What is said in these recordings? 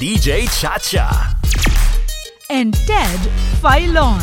DJ Chacha. and Ted Filon.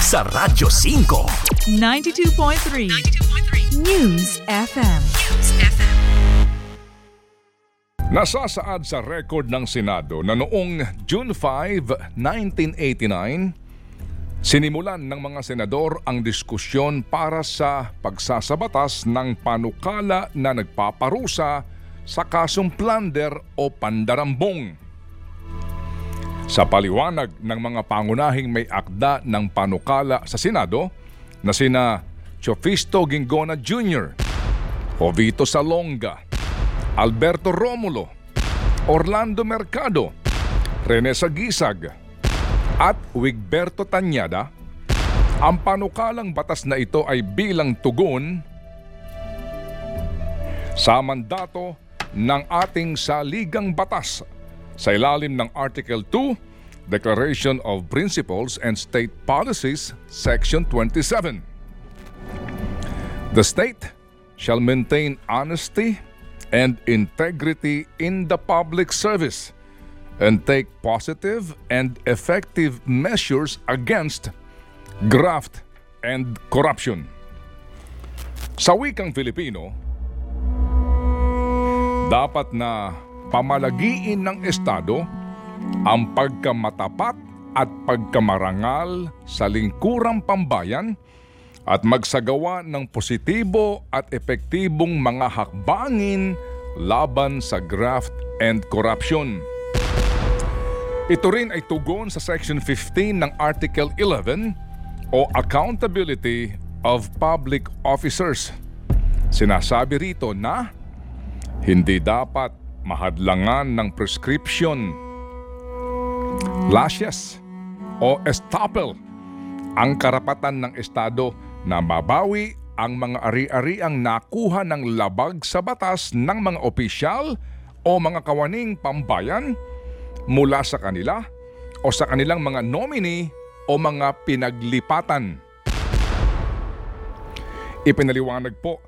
Sa Radyo 5. 92.3 News FM. Nasasaad sa record ng Senado na noong June 5, 1989, sinimulan ng mga senador ang diskusyon para sa pagsasabatas ng panukala na nagpaparusa sa kasong plunder o pandarambong. Sa paliwanag ng mga pangunahing may akda ng panukala sa Senado na sina Chofisto Gingona Jr., Jovito Salonga, Alberto Romulo, Orlando Mercado, Rene Sagisag, at Wigberto Tanyada, ang panukalang batas na ito ay bilang tugon sa mandato ng ating saligang batas sa ilalim ng Article 2, Declaration of Principles and State Policies, Section 27. The state shall maintain honesty and integrity in the public service and take positive and effective measures against graft and corruption. Sa wikang Filipino, dapat na pamalagiin ng Estado ang pagkamatapat at pagkamarangal sa lingkurang pambayan at magsagawa ng positibo at epektibong mga hakbangin laban sa graft and corruption. Ito rin ay tugon sa Section 15 ng Article 11 o Accountability of Public Officers. Sinasabi rito na hindi dapat mahadlangan ng prescription, lashes o estoppel ang karapatan ng Estado na mabawi ang mga ari-ariang nakuha ng labag sa batas ng mga opisyal o mga kawaning pambayan mula sa kanila o sa kanilang mga nominee o mga pinaglipatan. Ipinaliwanag po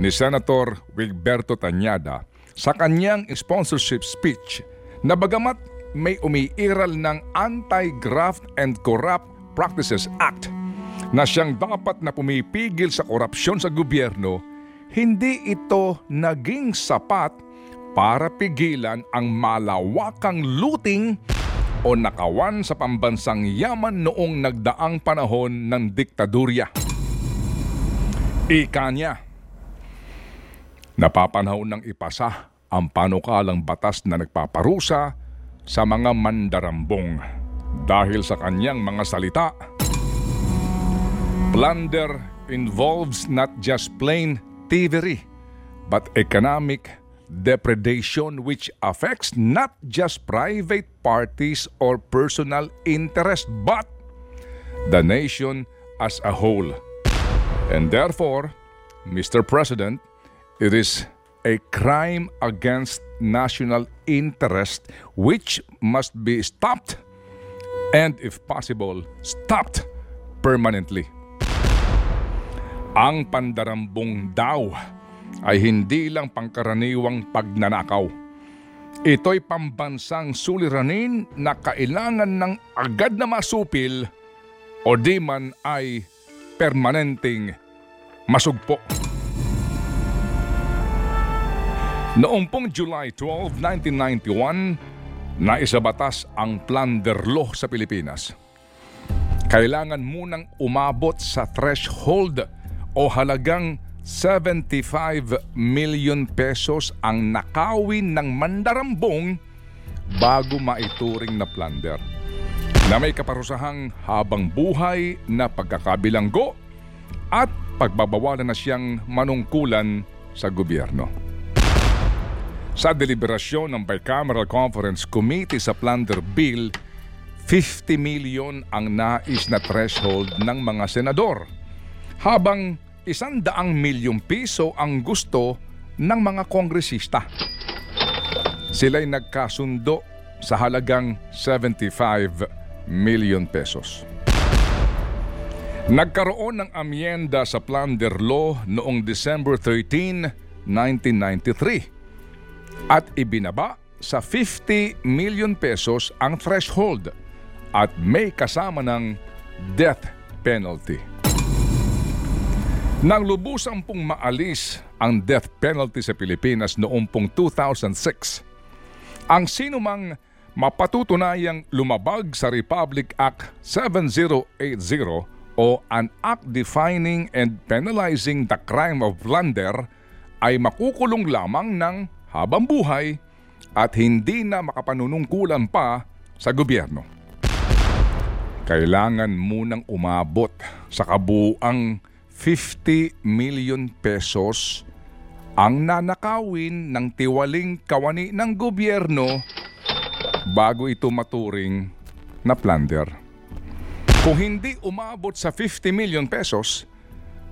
ni Senator Wilberto Tanyada sa kanyang sponsorship speech na bagamat may umiiral ng Anti-Graft and Corrupt Practices Act na siyang dapat na pumipigil sa korupsyon sa gobyerno, hindi ito naging sapat para pigilan ang malawakang looting o nakawan sa pambansang yaman noong nagdaang panahon ng diktadurya. Ika niya, napapanahon ng ipasa ang panukalang batas na nagpaparusa sa mga mandarambong dahil sa kanyang mga salita. Plunder involves not just plain thievery, but economic depredation which affects not just private parties or personal interest, but the nation as a whole. And therefore, Mr. President, it is a crime against national interest which must be stopped and if possible, stopped permanently. Ang pandarambong daw ay hindi lang pangkaraniwang pagnanakaw. Ito'y pambansang suliranin na kailangan ng agad na masupil o di man ay permanenteng masugpo. Noong pong July 12, 1991, naisabatas ang plunder law sa Pilipinas. Kailangan munang umabot sa threshold o halagang 75 million pesos ang nakawin ng mandarambong bago maituring na plunder na may kaparusahang habang buhay na pagkakabilanggo at pagbabawalan na siyang manungkulan sa gobyerno. Sa deliberasyon ng Bicameral Conference Committee sa Plunder Bill, 50 million ang nais na threshold ng mga senador, habang isandaang milyong piso ang gusto ng mga kongresista. Sila'y nagkasundo sa halagang 75 million pesos. Nagkaroon ng amyenda sa plunder law noong December 13, 1993 at ibinaba sa 50 million pesos ang threshold at may kasama ng death penalty. Nang lubusang pong maalis ang death penalty sa Pilipinas noong pong 2006, ang sinumang mapatutunayang lumabag sa Republic Act 7080 o an act defining and penalizing the crime of plunder ay makukulong lamang ng habang buhay at hindi na makapanunungkulan pa sa gobyerno. Kailangan munang umabot sa kabuang 50 million pesos ang nanakawin ng tiwaling kawani ng gobyerno bago ito maturing na plunder. Kung hindi umabot sa 50 million pesos,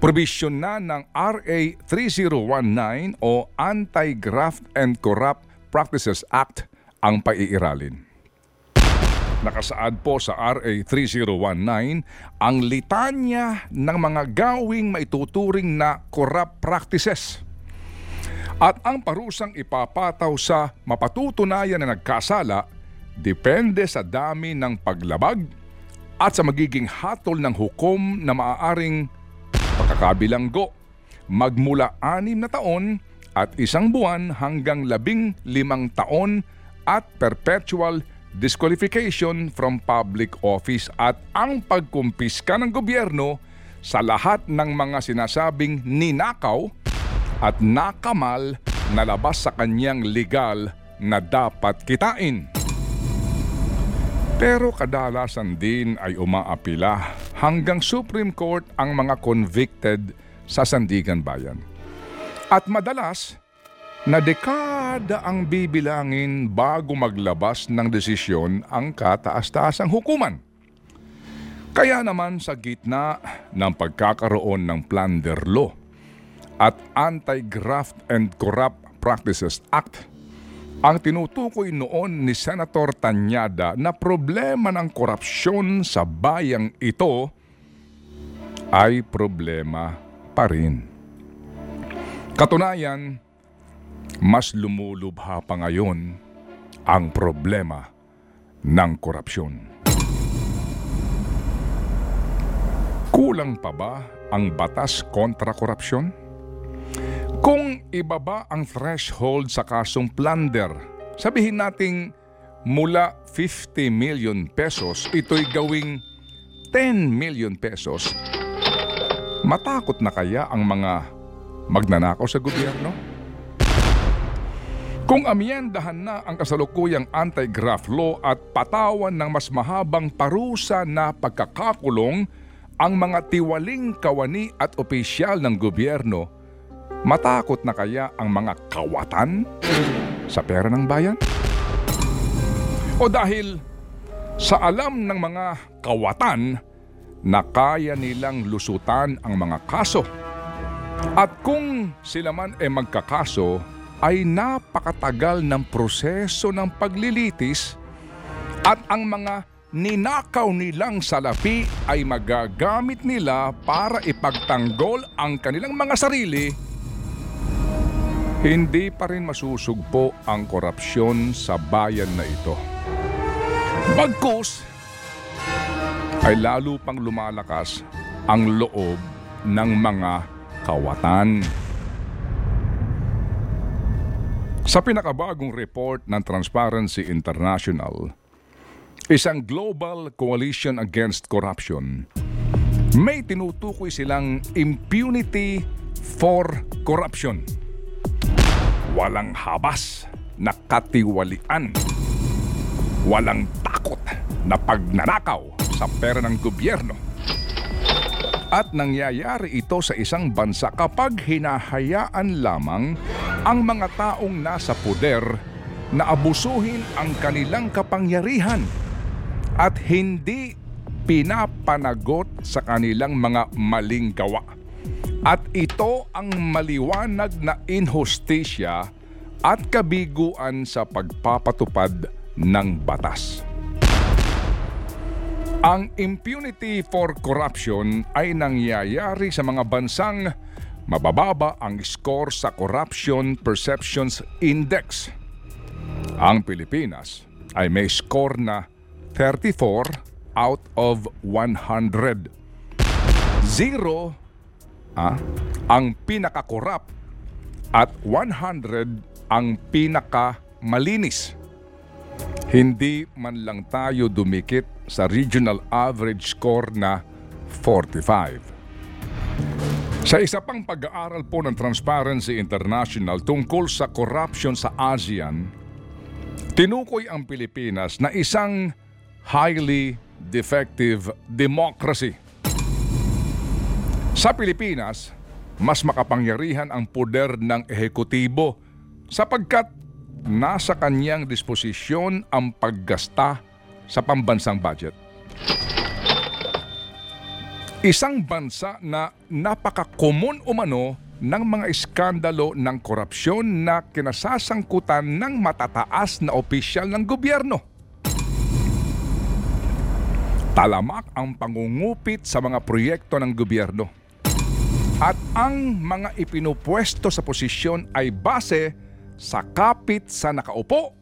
provision na ng RA 3019 o Anti-Graft and Corrupt Practices Act ang paiiralin. Nakasaad po sa RA 3019 ang litanya ng mga gawing maituturing na corrupt practices. At ang parusang ipapataw sa mapatutunayan na nagkasala depende sa dami ng paglabag at sa magiging hatol ng hukom na maaaring pagkakabilanggo magmula anim na taon at isang buwan hanggang labing limang taon at perpetual disqualification from public office at ang pagkumpiska ng gobyerno sa lahat ng mga sinasabing ninakaw at nakamal na labas sa kanyang legal na dapat kitain. Pero kadalasan din ay umaapila hanggang Supreme Court ang mga convicted sa Sandigan Bayan. At madalas, na dekada ang bibilangin bago maglabas ng desisyon ang kataas-taasang hukuman. Kaya naman sa gitna ng pagkakaroon ng plunder law at Anti-Graft and Corrupt Practices Act, ang tinutukoy noon ni Senator Tanyada na problema ng korupsyon sa bayang ito ay problema pa rin. Katunayan, mas lumulubha pa ngayon ang problema ng korupsyon. Kulang pa ba ang batas kontra korupsyon? Kung ibaba ang threshold sa kasong plunder, sabihin nating mula 50 million pesos, ito'y gawing 10 million pesos, matakot na kaya ang mga magnanakaw sa gobyerno? Kung amyendahan na ang kasalukuyang anti-graft law at patawan ng mas mahabang parusa na pagkakakulong ang mga tiwaling kawani at opisyal ng gobyerno, matakot na kaya ang mga kawatan sa pera ng bayan? O dahil sa alam ng mga kawatan na kaya nilang lusutan ang mga kaso at kung sila man ay magkakaso, ay napakatagal ng proseso ng paglilitis at ang mga ninakaw nilang salapi ay magagamit nila para ipagtanggol ang kanilang mga sarili, hindi pa rin masusugpo ang korupsyon sa bayan na ito. Bagkus ay lalo pang lumalakas ang loob ng mga kawatan. Sa pinakabagong report ng Transparency International, isang global coalition against corruption, may tinutukoy silang impunity for corruption. Walang habas na katiwalian. Walang takot na pagnanakaw sa pera ng gobyerno. At nangyayari ito sa isang bansa kapag hinahayaan lamang ang mga taong nasa poder na abusuhin ang kanilang kapangyarihan at hindi pinapanagot sa kanilang mga maling gawa. At ito ang maliwanag na inhustisya at kabiguan sa pagpapatupad ng batas. Ang impunity for corruption ay nangyayari sa mga bansang mabababa ang score sa Corruption Perceptions Index. Ang Pilipinas ay may score na 34 out of 100. Zero ah, ang pinakakorap at 100 ang pinakamalinis. Hindi man lang tayo dumikit sa regional average score na 45. Sa isa pang pag-aaral po ng Transparency International tungkol sa corruption sa ASEAN, tinukoy ang Pilipinas na isang highly defective democracy. Sa Pilipinas, mas makapangyarihan ang poder ng ehekutibo sapagkat nasa kanyang disposisyon ang paggasta sa pambansang budget. Isang bansa na napaka-common umano ng mga iskandalo ng korupsyon na kinasasangkutan ng matataas na opisyal ng gobyerno. Talamak ang pangungupit sa mga proyekto ng gobyerno. At ang mga ipinupwesto sa posisyon ay base sa kapit sa nakaupo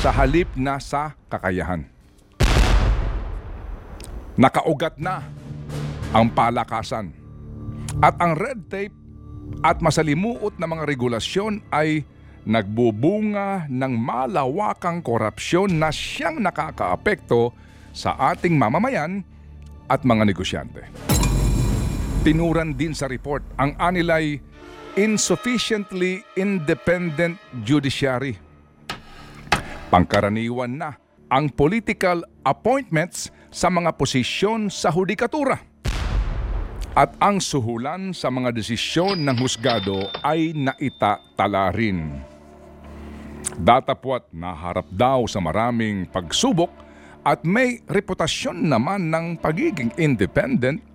sa halip na sa kakayahan. Nakaugat na ang palakasan. At ang red tape at masalimuot na mga regulasyon ay nagbubunga ng malawakang korupsyon na siyang nakakaapekto sa ating mamamayan at mga negosyante. Tinuran din sa report ang anilay insufficiently independent judiciary. Pangkaraniwan na ang political appointments sa mga posisyon sa hudikatura at ang suhulan sa mga desisyon ng husgado ay naitatala rin. Datapwat naharap daw sa maraming pagsubok at may reputasyon naman ng pagiging independent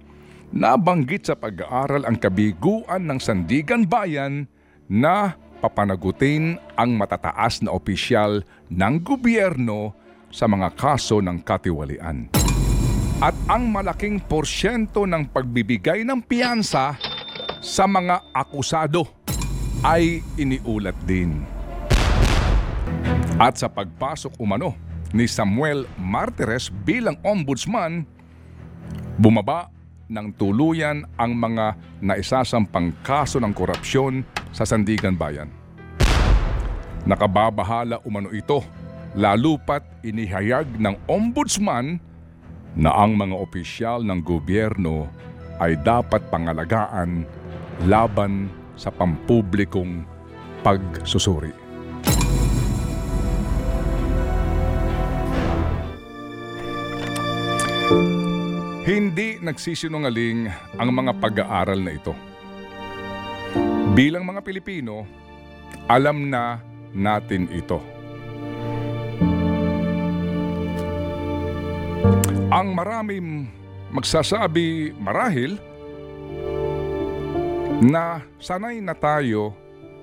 nabanggit sa pag-aaral ang kabiguan ng Sandigan Bayan na papanagutin ang matataas na opisyal ng gobyerno sa mga kaso ng katiwalian at ang malaking porsyento ng pagbibigay ng piyansa sa mga akusado ay iniulat din. At sa pagpasok umano ni Samuel Martires bilang ombudsman, bumaba ng tuluyan ang mga naisasampang kaso ng korupsyon sa Sandigan Bayan. Nakababahala umano ito, lalo pat inihayag ng ombudsman na ang mga opisyal ng gobyerno ay dapat pangalagaan laban sa pampublikong pagsusuri. Hindi nagsisinungaling ang mga pag-aaral na ito. Bilang mga Pilipino, alam na natin ito. Ang maraming magsasabi marahil na sanay na tayo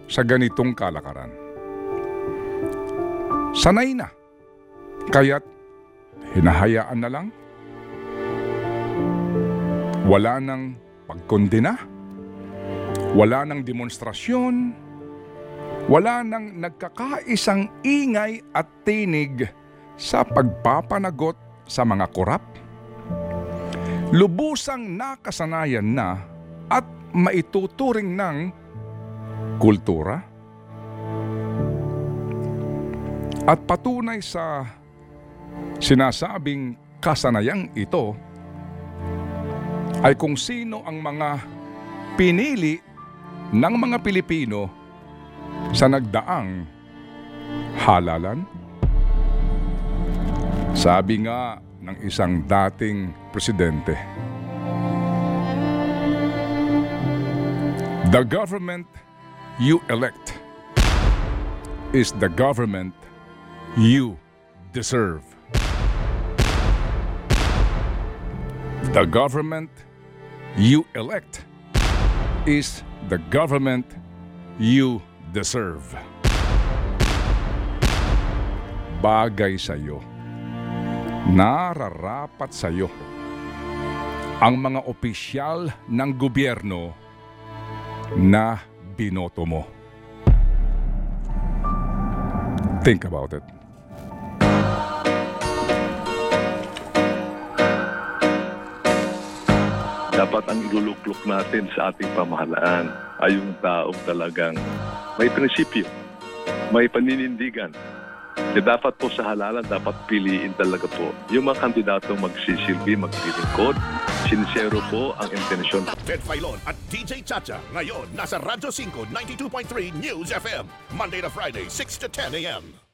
sa ganitong kalakaran. Sanay na. Kaya't hinahayaan na lang. Wala nang pagkondena. Wala nang demonstrasyon. Wala nang nagkakaisang ingay at tinig sa pagpapanagot sa mga korap? Lubusang nakasanayan na at maituturing ng kultura? At patunay sa sinasabing kasanayang ito ay kung sino ang mga pinili ng mga Pilipino sa nagdaang halalan, sabi nga ng isang dating presidente, The government you elect is the government you deserve. The government you elect is the government you deserve. Bagay sa iyo nararapat sa iyo ang mga opisyal ng gobyerno na binoto mo. Think about it. Dapat ang iluluklok natin sa ating pamahalaan ay yung taong talagang may prinsipyo, may paninindigan. Na dapat po sa halalan, dapat piliin talaga po yung mga kandidatong magsisilbi, maglilingkod. Sincero po ang intensyon. Ted Filon at DJ Chacha. Ngayon, nasa Radyo 5, 92.3 News FM. Monday to Friday, 6 to 10 a.m.